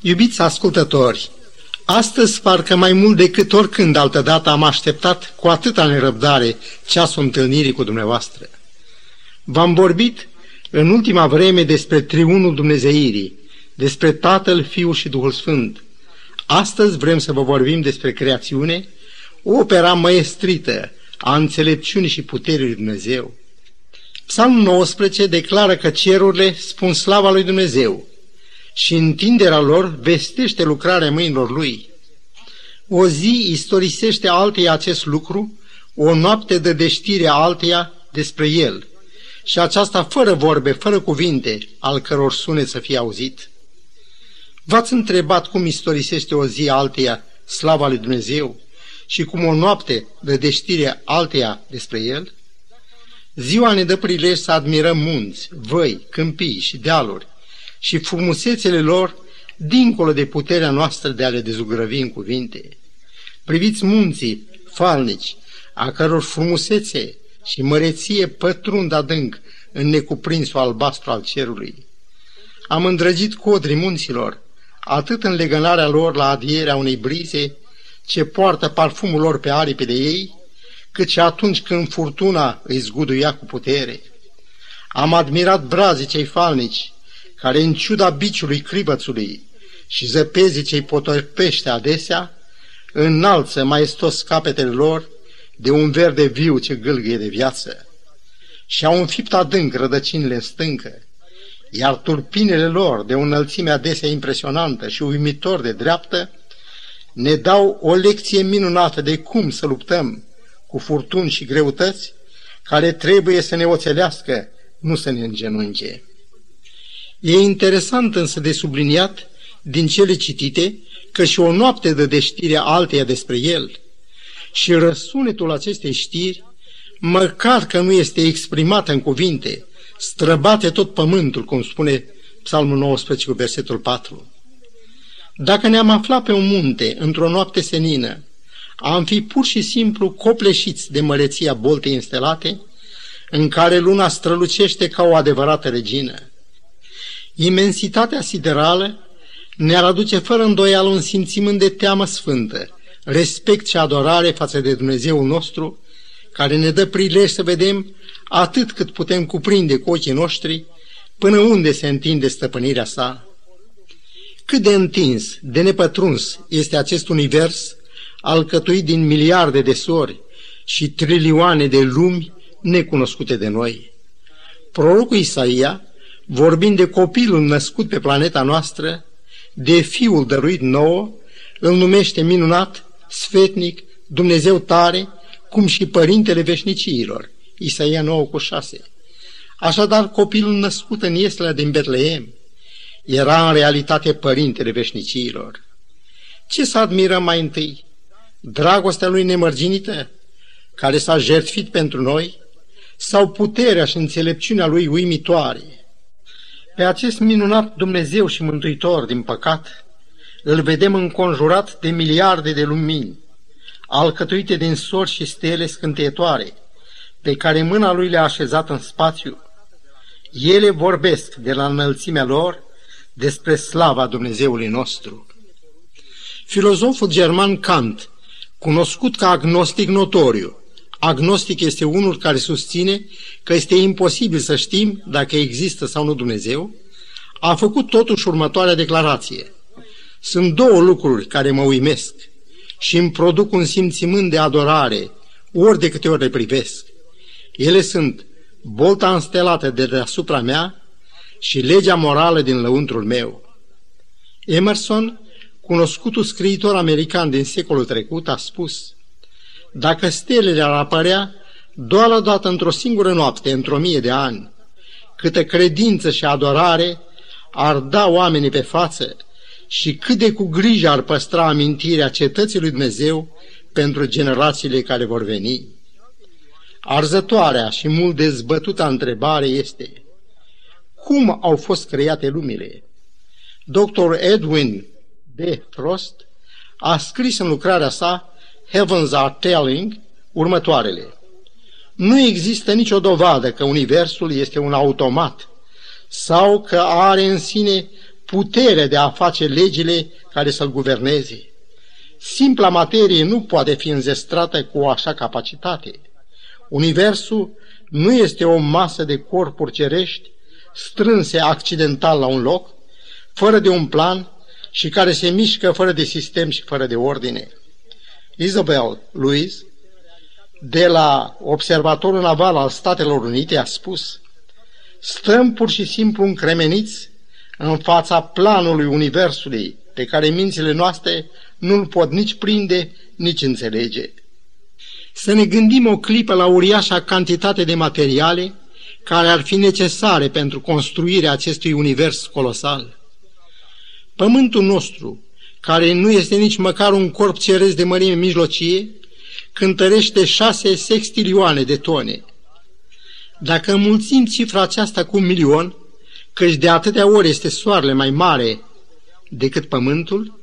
Iubiți ascultători, astăzi parcă mai mult decât oricând altădată am așteptat cu atâta nerăbdare ceasul întâlnirii cu dumneavoastră. V-am vorbit în ultima vreme despre triunul Dumnezeirii, despre Tatăl, Fiul și Duhul Sfânt. Astăzi vrem să vă vorbim despre creațiune, opera maestrită a înțelepciunii și puterii lui Dumnezeu. Psalmul 19 declară că cerurile spun slava lui Dumnezeu și întinderea lor vestește lucrarea mâinilor lui. O zi istorisește alteia acest lucru, o noapte de deștire alteia despre el. Și aceasta fără vorbe, fără cuvinte, al căror sunet să fie auzit. V-ați întrebat cum istorisește o zi alteia slava lui Dumnezeu și cum o noapte de deștire alteia despre el? Ziua ne dă prilej să admirăm munți, văi, câmpii și dealuri și frumusețele lor dincolo de puterea noastră de a le dezugrăvi în cuvinte. Priviți munții, falnici, a căror frumusețe și măreție pătrund adânc în necuprinsul albastru al cerului. Am îndrăgit codrii munților, atât în legănarea lor la adierea unei brize ce poartă parfumul lor pe aripile ei, cât și atunci când furtuna îi zguduia cu putere. Am admirat brazii cei falnici, care în ciuda biciului cribățului și zăpezii ce-i potorpește adesea, înalță maestos capetele lor de un verde viu ce gâlgâie de viață. Și au înfipt adânc rădăcinile în stâncă, iar turpinele lor, de o înălțime adesea impresionantă și uimitor de dreaptă, ne dau o lecție minunată de cum să luptăm cu furtuni și greutăți care trebuie să ne oțelească, nu să ne îngenunche. E interesant însă de subliniat din cele citite că și o noapte de deștire alteia despre el și răsunetul acestei știri, măcar că nu este exprimat în cuvinte, străbate tot pământul, cum spune Psalmul 19 cu versetul 4. Dacă ne-am aflat pe un munte într-o noapte senină, am fi pur și simplu copleșiți de măreția boltei instelate, în care luna strălucește ca o adevărată regină. Imensitatea siderală ne-ar aduce fără îndoială un simțimânt de teamă sfântă, respect și adorare față de Dumnezeul nostru, care ne dă prilej să vedem atât cât putem cuprinde cu ochii noștri, până unde se întinde stăpânirea sa. Cât de întins, de nepătruns este acest univers, alcătuit din miliarde de sori și trilioane de lumi necunoscute de noi. Prorocul Isaia, vorbind de copilul născut pe planeta noastră, de fiul dăruit nouă, îl numește minunat, sfetnic, Dumnezeu tare, cum și părintele veșniciilor. Isaia 9 cu 6. Așadar, copilul născut în Iesla din Betleem era în realitate părintele veșniciilor. Ce să admirăm mai întâi? Dragostea lui nemărginită, care s-a jertfit pentru noi, sau puterea și înțelepciunea lui uimitoare? Pe acest minunat Dumnezeu și Mântuitor, din păcat, îl vedem înconjurat de miliarde de lumini, alcătuite din sori și stele scânteietoare, pe care mâna lui le-a așezat în spațiu. Ele vorbesc de la înălțimea lor despre slava Dumnezeului nostru. Filozoful german Kant, cunoscut ca agnostic notoriu, agnostic este unul care susține că este imposibil să știm dacă există sau nu Dumnezeu, a făcut totuși următoarea declarație. Sunt două lucruri care mă uimesc și îmi produc un simțimânt de adorare ori de câte ori le privesc. Ele sunt bolta înstelată de deasupra mea și legea morală din lăuntrul meu. Emerson, cunoscutul scriitor american din secolul trecut, a spus Dacă stelele ar apărea doar o dată într-o singură noapte, într-o mie de ani, câtă credință și adorare ar da oamenii pe față și cât de cu grijă ar păstra amintirea cetății lui Dumnezeu pentru generațiile care vor veni. Arzătoarea și mult dezbătuta întrebare este cum au fost create lumile? Dr. Edwin B. Frost a scris în lucrarea sa Heavens are telling următoarele. Nu există nicio dovadă că Universul este un automat sau că are în sine putere de a face legile care să-l guverneze. Simpla materie nu poate fi înzestrată cu o așa capacitate. Universul nu este o masă de corpuri cerești strânse accidental la un loc, fără de un plan și care se mișcă fără de sistem și fără de ordine. Isabel Louis, de la Observatorul Naval al Statelor Unite, a spus Stăm pur și simplu încremeniți în fața planului Universului pe care mințile noastre nu-l pot nici prinde, nici înțelege. Să ne gândim o clipă la uriașa cantitate de materiale care ar fi necesare pentru construirea acestui univers colosal. Pământul nostru, care nu este nici măcar un corp ceresc de mărime mijlocie, cântărește șase sextilioane de tone. Dacă înmulțim cifra aceasta cu un milion, căci de atâtea ori este soarele mai mare decât pământul,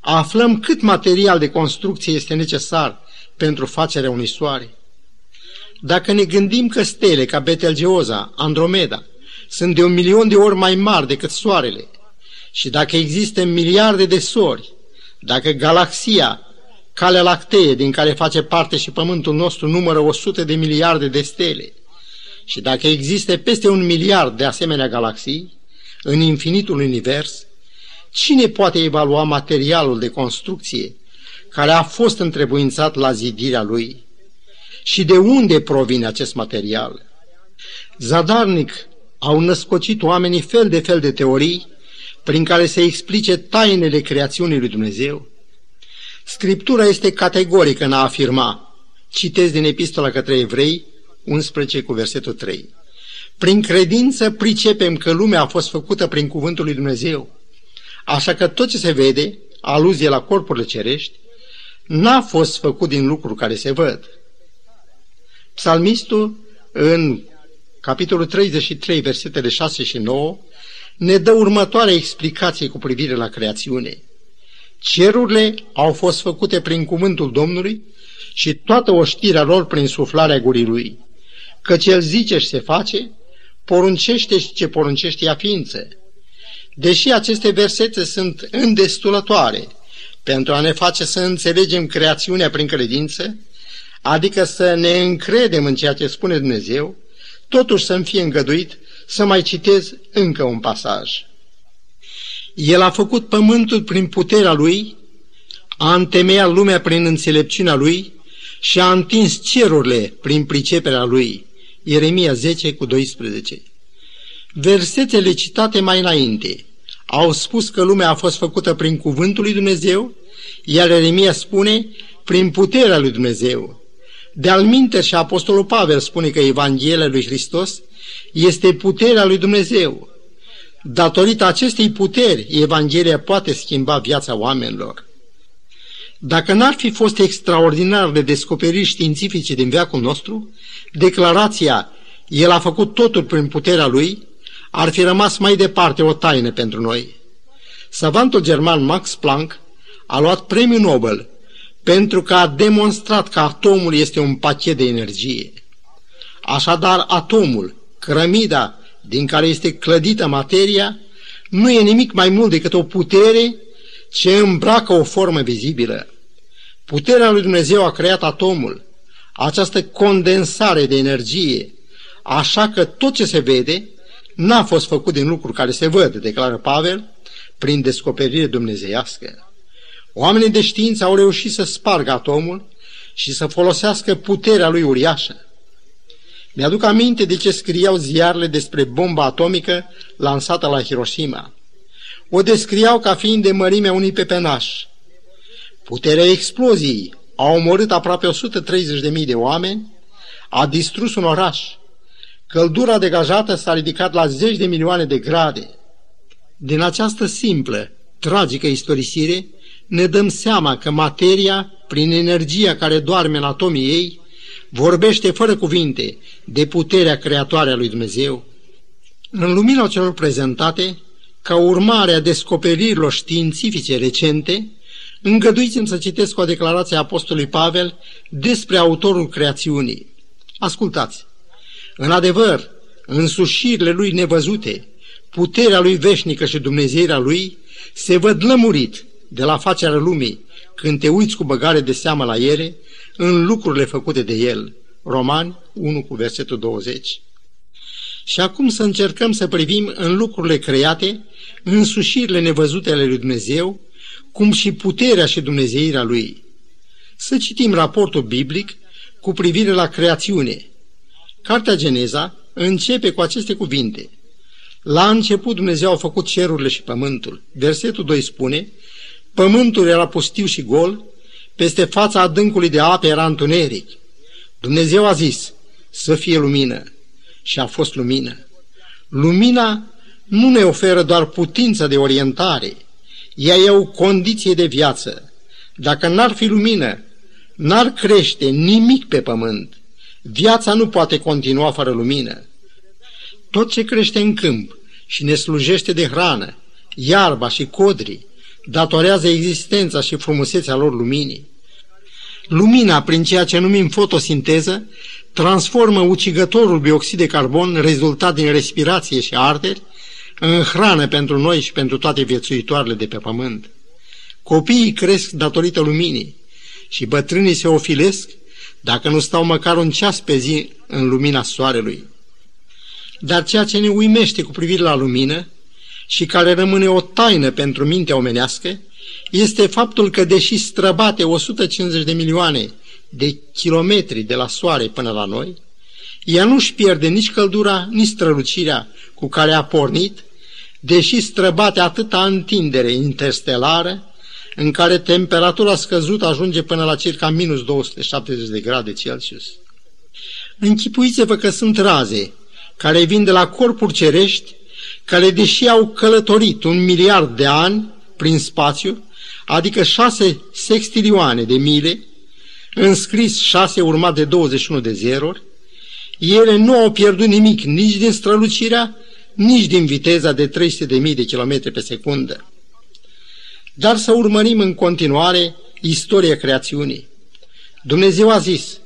aflăm cât material de construcție este necesar pentru facerea unui soare. Dacă ne gândim că stele ca Betelgeoza, Andromeda, sunt de un milion de ori mai mari decât soarele, și dacă există miliarde de sori, dacă galaxia, Calea Lactee, din care face parte și Pământul nostru, numără 100 de miliarde de stele, și dacă există peste un miliard de asemenea galaxii, în infinitul univers, cine poate evalua materialul de construcție care a fost întrebuințat la zidirea lui? Și de unde provine acest material? Zadarnic au născocit oamenii fel de fel de teorii prin care se explice tainele creațiunii lui Dumnezeu. Scriptura este categorică în a afirma, citesc din epistola către evrei, 11 cu versetul 3. Prin credință pricepem că lumea a fost făcută prin cuvântul lui Dumnezeu, așa că tot ce se vede, aluzie la corpurile cerești, n-a fost făcut din lucruri care se văd. Psalmistul, în capitolul 33, versetele 6 și 9, ne dă următoarea explicație cu privire la creațiune. Cerurile au fost făcute prin cuvântul Domnului și toată oștirea lor prin suflarea gurii lui. Căci el zice și se face, poruncește și ce poruncește ea ființă. Deși aceste versete sunt îndestulătoare pentru a ne face să înțelegem creațiunea prin credință, adică să ne încredem în ceea ce spune Dumnezeu, totuși să-mi fie îngăduit să mai citez încă un pasaj. El a făcut pământul prin puterea lui, a întemeiat lumea prin înțelepciunea lui și a întins cerurile prin priceperea lui. Ieremia 10 cu 12. Versetele citate mai înainte au spus că lumea a fost făcută prin cuvântul lui Dumnezeu, iar Ieremia spune prin puterea lui Dumnezeu. De-al și Apostolul Pavel spune că Evanghelia lui Hristos este puterea lui Dumnezeu. Datorită acestei puteri, Evanghelia poate schimba viața oamenilor. Dacă n-ar fi fost extraordinar de descoperiri științifice din veacul nostru, declarația El a făcut totul prin puterea Lui ar fi rămas mai departe o taină pentru noi. Savantul german Max Planck a luat premiul Nobel pentru că a demonstrat că atomul este un pachet de energie. Așadar, atomul, cărămida din care este clădită materia, nu e nimic mai mult decât o putere ce îmbracă o formă vizibilă. Puterea lui Dumnezeu a creat atomul, această condensare de energie, așa că tot ce se vede n-a fost făcut din lucruri care se văd, declară Pavel, prin descoperire dumnezeiască. Oamenii de știință au reușit să spargă atomul și să folosească puterea lui uriașă. Mi-aduc aminte de ce scriau ziarele despre bomba atomică lansată la Hiroshima. O descriau ca fiind de mărimea unui pepenaș. Puterea exploziei a omorât aproape 130.000 de oameni, a distrus un oraș. Căldura degajată s-a ridicat la zeci de milioane de grade. Din această simplă, tragică istorisire, ne dăm seama că materia, prin energia care doarme în atomii ei, vorbește fără cuvinte de puterea creatoare a lui Dumnezeu. În lumina celor prezentate, ca urmare a descoperirilor științifice recente, îngăduiți-mi să citesc o declarație a Apostolului Pavel despre autorul creațiunii. Ascultați! În adevăr, însușirile lui nevăzute, puterea lui veșnică și dumnezeirea lui se văd lămurit de la facerea lumii când te uiți cu băgare de seamă la ele în lucrurile făcute de el. Romani 1 cu versetul 20. Și acum să încercăm să privim în lucrurile create, în sușirile nevăzute ale lui Dumnezeu, cum și puterea și dumnezeirea lui. Să citim raportul biblic cu privire la creațiune. Cartea Geneza începe cu aceste cuvinte. La început Dumnezeu a făcut cerurile și pământul. Versetul 2 spune, Pământul era pustiu și gol, peste fața adâncului de ape era întuneric. Dumnezeu a zis, să fie lumină. Și a fost lumină. Lumina nu ne oferă doar putință de orientare, ea e o condiție de viață. Dacă n-ar fi lumină, n-ar crește nimic pe pământ. Viața nu poate continua fără lumină. Tot ce crește în câmp și ne slujește de hrană, iarba și codrii, datorează existența și frumusețea lor luminii. Lumina, prin ceea ce numim fotosinteză, transformă ucigătorul bioxid de carbon rezultat din respirație și arderi în hrană pentru noi și pentru toate viețuitoarele de pe pământ. Copiii cresc datorită luminii și bătrânii se ofilesc dacă nu stau măcar un ceas pe zi în lumina soarelui. Dar ceea ce ne uimește cu privire la lumină și care rămâne o taină pentru mintea omenească, este faptul că, deși străbate 150 de milioane de kilometri de la soare până la noi, ea nu-și pierde nici căldura, nici strălucirea cu care a pornit, deși străbate atâta întindere interstelară, în care temperatura scăzută ajunge până la circa minus 270 de grade Celsius. Închipuiți-vă că sunt raze care vin de la corpuri cerești care, deși au călătorit un miliard de ani prin spațiu, adică șase sextilioane de mile, înscris șase urmat de 21 de zeruri, ele nu au pierdut nimic nici din strălucirea, nici din viteza de 300.000 de km pe secundă. Dar să urmărim în continuare istoria creațiunii. Dumnezeu a zis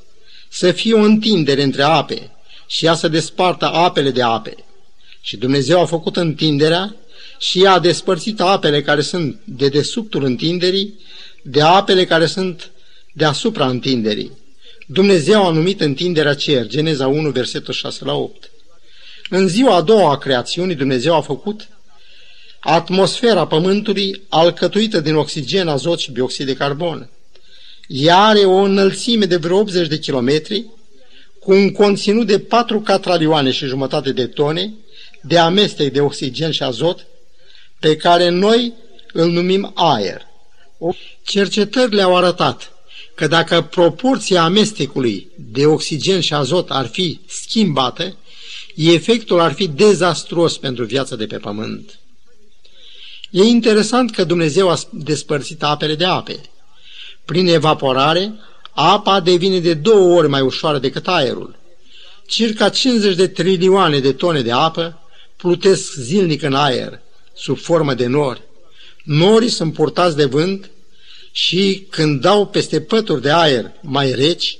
să fie o întindere între ape și ea să despartă apele de ape. Și Dumnezeu a făcut întinderea și ea a despărțit apele care sunt de desubtul întinderii de apele care sunt deasupra întinderii. Dumnezeu a numit întinderea cer, Geneza 1, versetul 6 la 8. În ziua a doua a creațiunii, Dumnezeu a făcut atmosfera Pământului alcătuită din oxigen, azot și bioxid de carbon. Ea are o înălțime de vreo 80 de kilometri, cu un conținut de 4 catralioane și jumătate de tone de amestec de oxigen și azot, pe care noi îl numim aer. Cercetările au arătat că dacă proporția amestecului de oxigen și azot ar fi schimbată, efectul ar fi dezastruos pentru viața de pe pământ. E interesant că Dumnezeu a despărțit apele de ape. Prin evaporare, apa devine de două ori mai ușoară decât aerul. Circa 50 de trilioane de tone de apă plutesc zilnic în aer, sub formă de nori. Norii sunt purtați de vânt și când dau peste pături de aer mai reci,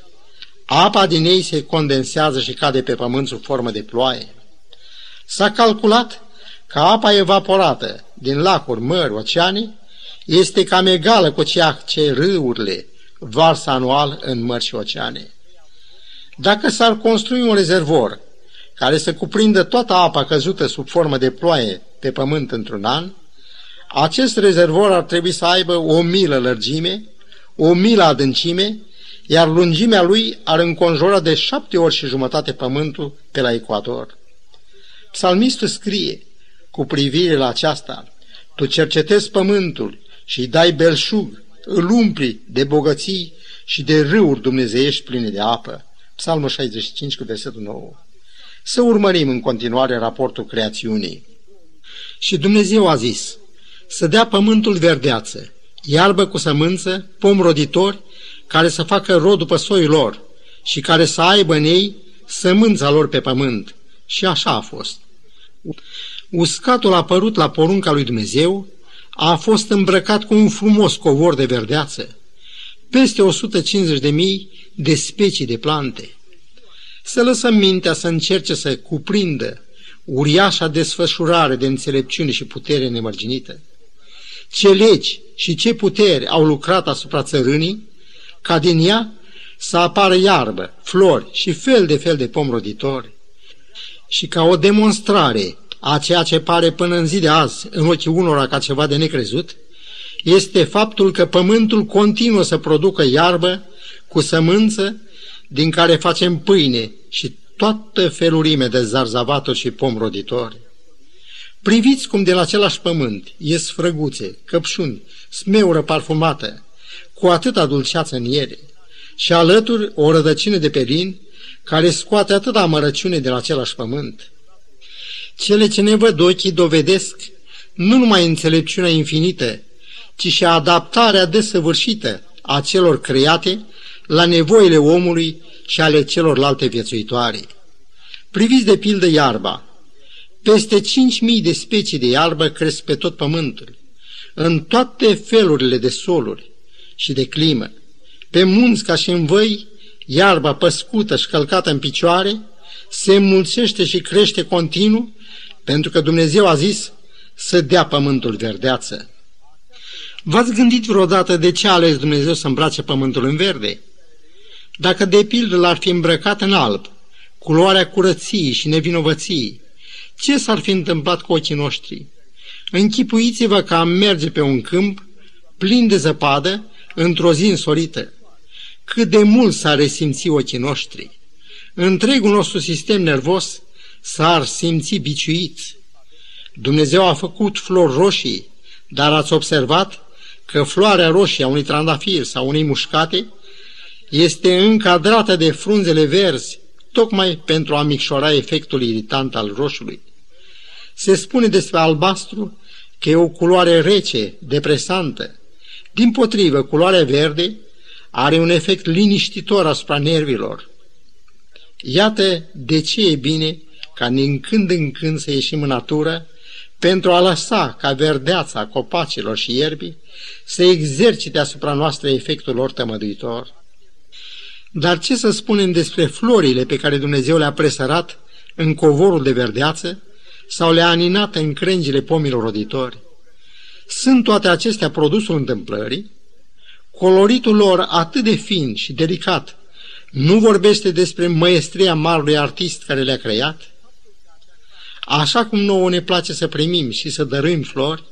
apa din ei se condensează și cade pe pământ sub formă de ploaie. S-a calculat că apa evaporată din lacuri, mări, oceane, este cam egală cu ceea ce râurile varsă anual în mări și oceane. Dacă s-ar construi un rezervor care să cuprindă toată apa căzută sub formă de ploaie pe pământ într-un an, acest rezervor ar trebui să aibă o milă lărgime, o milă adâncime, iar lungimea lui ar înconjura de șapte ori și jumătate pământul pe la ecuator. Psalmistul scrie cu privire la aceasta, tu cercetezi pământul și îi dai belșug, îl umpli de bogății și de râuri dumnezeiești pline de apă. Psalmul 65 cu versetul 9. Să urmărim în continuare raportul creațiunii. Și Dumnezeu a zis, să dea pământul verdeață, iarbă cu sămânță, pom roditori, care să facă rod după soiul lor și care să aibă în ei sămânța lor pe pământ. Și așa a fost. Uscatul apărut la porunca lui Dumnezeu a fost îmbrăcat cu un frumos covor de verdeață, peste 150 de mii de specii de plante. Să lăsăm mintea să încerce să cuprindă uriașa desfășurare de înțelepciune și putere nemărginită. Ce legi și ce puteri au lucrat asupra țărânii, ca din ea să apară iarbă, flori și fel de fel de pom roditori. Și ca o demonstrare a ceea ce pare până în zi de azi în ochii unora ca ceva de necrezut, este faptul că pământul continuă să producă iarbă cu sămânță din care facem pâine și toată felurime de zarzavaturi și pom roditori. Priviți cum de la același pământ ies frăguțe, căpșuni, smeură parfumată, cu atâta dulceață în ele, și alături o rădăcină de pelin care scoate atâta amărăciune de la același pământ. Cele ce ne văd ochii dovedesc nu numai înțelepciunea infinită, ci și adaptarea desăvârșită a celor create la nevoile omului și ale celorlalte viețuitoare. Priviți de pildă iarba. Peste 5.000 de specii de iarbă cresc pe tot pământul, în toate felurile de soluri și de climă. Pe munți ca și în văi, iarba păscută și călcată în picioare se înmulțește și crește continuu, pentru că Dumnezeu a zis să dea pământul verdeață. V-ați gândit vreodată de ce a ales Dumnezeu să îmbrace pământul în verde? Dacă de pildă l-ar fi îmbrăcat în alb, culoarea curăției și nevinovăției, ce s-ar fi întâmplat cu ochii noștri? Închipuiți-vă că am merge pe un câmp plin de zăpadă într-o zi însorită. Cât de mult s-ar resimți ochii noștri. Întregul nostru sistem nervos s-ar simți biciuit. Dumnezeu a făcut flori roșii, dar ați observat că floarea roșie a unui trandafir sau unei mușcate este încadrată de frunzele verzi, tocmai pentru a micșora efectul iritant al roșului. Se spune despre albastru că e o culoare rece, depresantă. Din potrivă, culoarea verde are un efect liniștitor asupra nervilor. Iată de ce e bine ca din când în când să ieșim în natură pentru a lăsa ca verdeața copacilor și ierbii să exercite asupra noastră efectul lor tămăduitor. Dar ce să spunem despre florile pe care Dumnezeu le-a presărat în covorul de verdeață sau le-a aninat în crengile pomilor roditori? Sunt toate acestea produsul întâmplării? Coloritul lor atât de fin și delicat nu vorbește despre măestria marului artist care le-a creat? Așa cum nouă ne place să primim și să dăruim flori,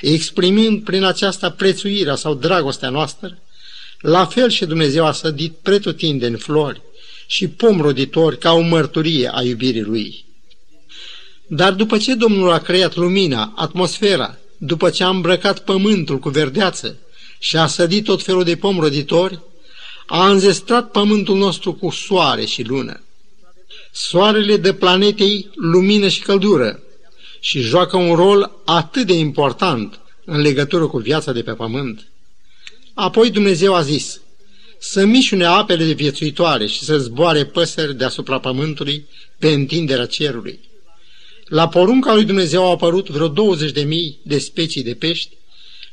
exprimând prin aceasta prețuirea sau dragostea noastră, la fel și Dumnezeu a sădit pretutindeni flori și pom roditori ca o mărturie a iubirii Lui. Dar după ce Domnul a creat lumina, atmosfera, după ce a îmbrăcat pământul cu verdeață și a sădit tot felul de pom roditori, a înzestrat pământul nostru cu soare și lună. Soarele dă planetei lumină și căldură și joacă un rol atât de important în legătură cu viața de pe pământ. Apoi Dumnezeu a zis, să mișune apele de viețuitoare și să zboare păsări deasupra pământului pe întinderea cerului. La porunca lui Dumnezeu au apărut vreo 20 de mii de specii de pești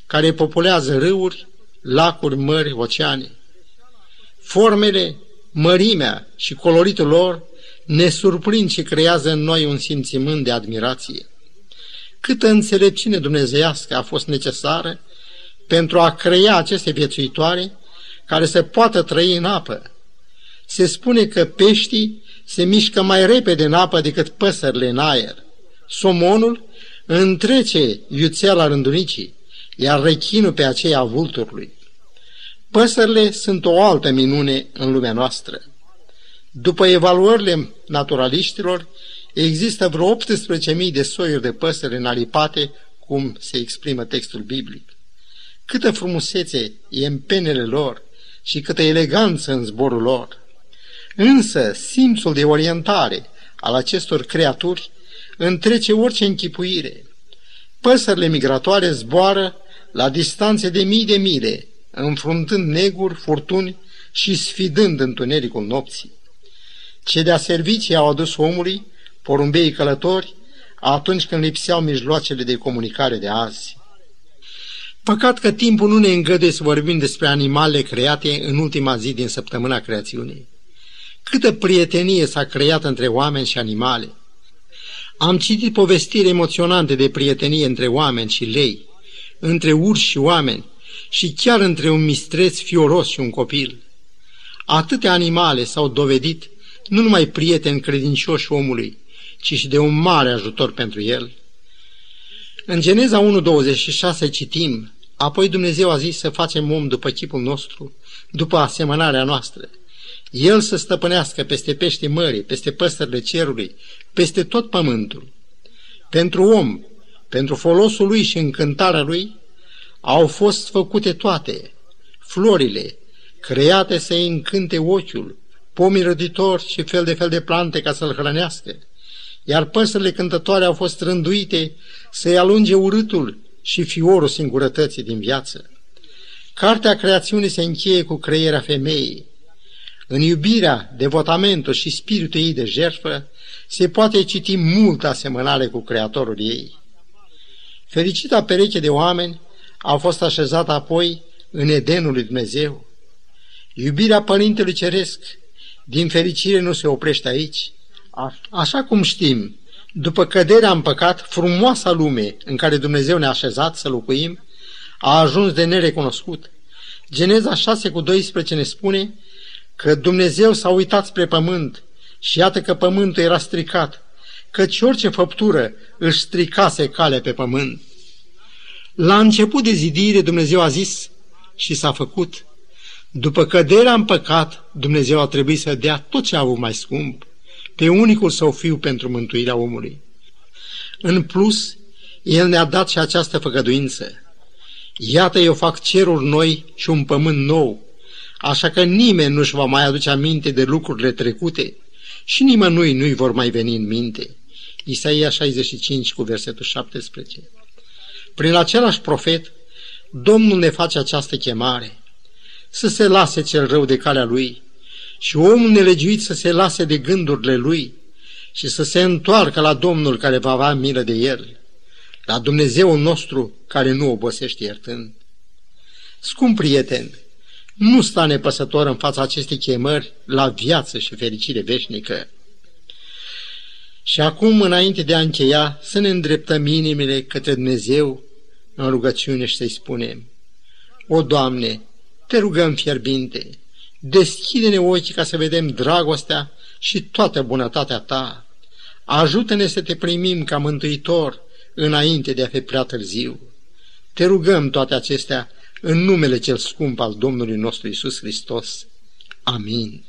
care populează râuri, lacuri, mări, oceane. Formele, mărimea și coloritul lor ne surprind și creează în noi un simțimânt de admirație. Câtă înțelepciune dumnezeiască a fost necesară pentru a crea aceste viețuitoare care să poată trăi în apă. Se spune că peștii se mișcă mai repede în apă decât păsările în aer. Somonul întrece iuțeala rândunicii, iar rechinul pe aceea vulturului. Păsările sunt o altă minune în lumea noastră. După evaluările naturaliștilor, există vreo 18.000 de soiuri de păsări înalipate, cum se exprimă textul biblic. Câtă frumusețe e în penele lor și câtă eleganță în zborul lor. Însă, simțul de orientare al acestor creaturi întrece orice închipuire. Păsările migratoare zboară la distanțe de mii de mile, înfruntând neguri, furtuni și sfidând întunericul nopții. Ce de-a servicii au adus omului, porumbeii călători, atunci când lipseau mijloacele de comunicare de azi. Păcat că timpul nu ne îngăduie să vorbim despre animale create în ultima zi din săptămâna creațiunii. Câtă prietenie s-a creat între oameni și animale. Am citit povestiri emoționante de prietenie între oameni și lei, între urși și oameni și chiar între un mistreț fioros și un copil. Atâtea animale s-au dovedit nu numai prieteni credincioși omului, ci și de un mare ajutor pentru el. În Geneza 1.26 citim, apoi Dumnezeu a zis să facem om după chipul nostru, după asemănarea noastră. El să stăpânească peste pește mării, peste păsările cerului, peste tot pământul. Pentru om, pentru folosul lui și încântarea lui, au fost făcute toate, florile, create să-i încânte ochiul, pomii răditori și fel de fel de plante ca să-l hrănească, iar păsările cântătoare au fost rânduite să-i alunge urâtul și fiorul singurătății din viață. Cartea creațiunii se încheie cu creierea femeii. În iubirea, devotamentul și spiritul ei de jertfă se poate citi multă asemănare cu Creatorul ei. Fericita pereche de oameni a fost așezată apoi în Edenul lui Dumnezeu. Iubirea Părintelui Ceresc, din fericire, nu se oprește aici. Așa cum știm, după căderea în păcat, frumoasa lume în care Dumnezeu ne-a așezat să locuim, a ajuns de nerecunoscut. Geneza 6 cu 12 ne spune că Dumnezeu s-a uitat spre pământ și iată că pământul era stricat, căci orice făptură își stricase calea pe pământ. La început de zidire Dumnezeu a zis și s-a făcut. După căderea în păcat, Dumnezeu a trebuit să dea tot ce a avut mai scump, pe unicul său fiu pentru mântuirea omului. În plus, El ne-a dat și această făgăduință. Iată, eu fac ceruri noi și un pământ nou, așa că nimeni nu-și va mai aduce aminte de lucrurile trecute și nimănui nu-i vor mai veni în minte. Isaia 65 cu versetul 17. Prin același profet, Domnul ne face această chemare, să se lase cel rău de calea lui și omul nelegiuit să se lase de gândurile lui și să se întoarcă la Domnul care va avea milă de el, la Dumnezeul nostru care nu obosește iertând. Scump prieten, nu sta nepăsător în fața acestei chemări la viață și fericire veșnică. Și acum, înainte de a încheia, să ne îndreptăm inimile către Dumnezeu în rugăciune și să-i spunem, O, Doamne, te rugăm fierbinte, deschide-ne ochii ca să vedem dragostea și toată bunătatea Ta. Ajută-ne să te primim ca mântuitor înainte de a fi prea târziu. Te rugăm toate acestea în numele cel scump al Domnului nostru Isus Hristos. Amin.